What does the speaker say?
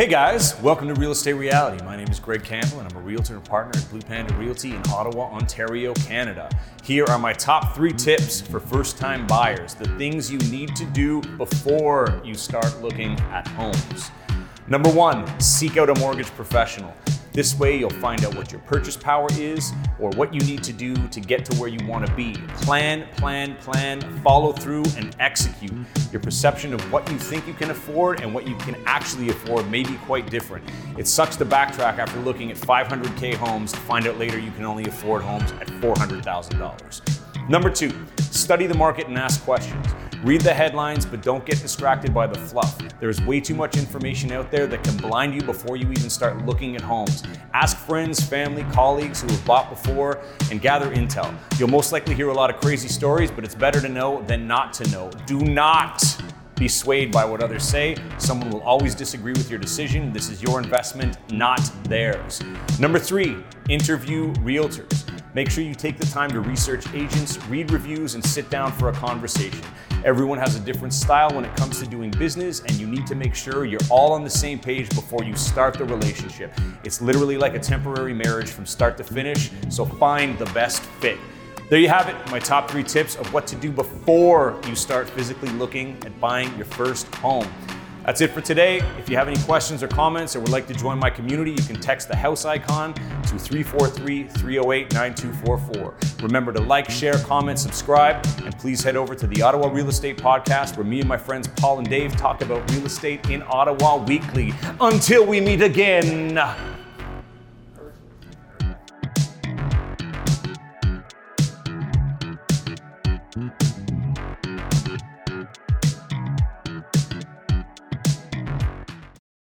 Hey guys, welcome to Real Estate Reality. My name is Greg Campbell and I'm a realtor and partner at Blue Panda Realty in Ottawa, Ontario, Canada. Here are my top three tips for first time buyers the things you need to do before you start looking at homes. Number one, seek out a mortgage professional. This way, you'll find out what your purchase power is or what you need to do to get to where you want to be. Plan, plan, plan, follow through, and execute. Your perception of what you think you can afford and what you can actually afford may be quite different. It sucks to backtrack after looking at 500K homes to find out later you can only afford homes at $400,000. Number two, study the market and ask questions. Read the headlines, but don't get distracted by the fluff. There's way too much information out there that can blind you before you even start looking at homes. Ask friends, family, colleagues who have bought before and gather intel. You'll most likely hear a lot of crazy stories, but it's better to know than not to know. Do not be swayed by what others say. Someone will always disagree with your decision. This is your investment, not theirs. Number three, interview realtors. Make sure you take the time to research agents, read reviews, and sit down for a conversation. Everyone has a different style when it comes to doing business, and you need to make sure you're all on the same page before you start the relationship. It's literally like a temporary marriage from start to finish, so find the best fit. There you have it, my top three tips of what to do before you start physically looking at buying your first home. That's it for today. If you have any questions or comments or would like to join my community, you can text the house icon to 343 308 9244. Remember to like, share, comment, subscribe, and please head over to the Ottawa Real Estate Podcast where me and my friends Paul and Dave talk about real estate in Ottawa weekly. Until we meet again. Mm-hmm.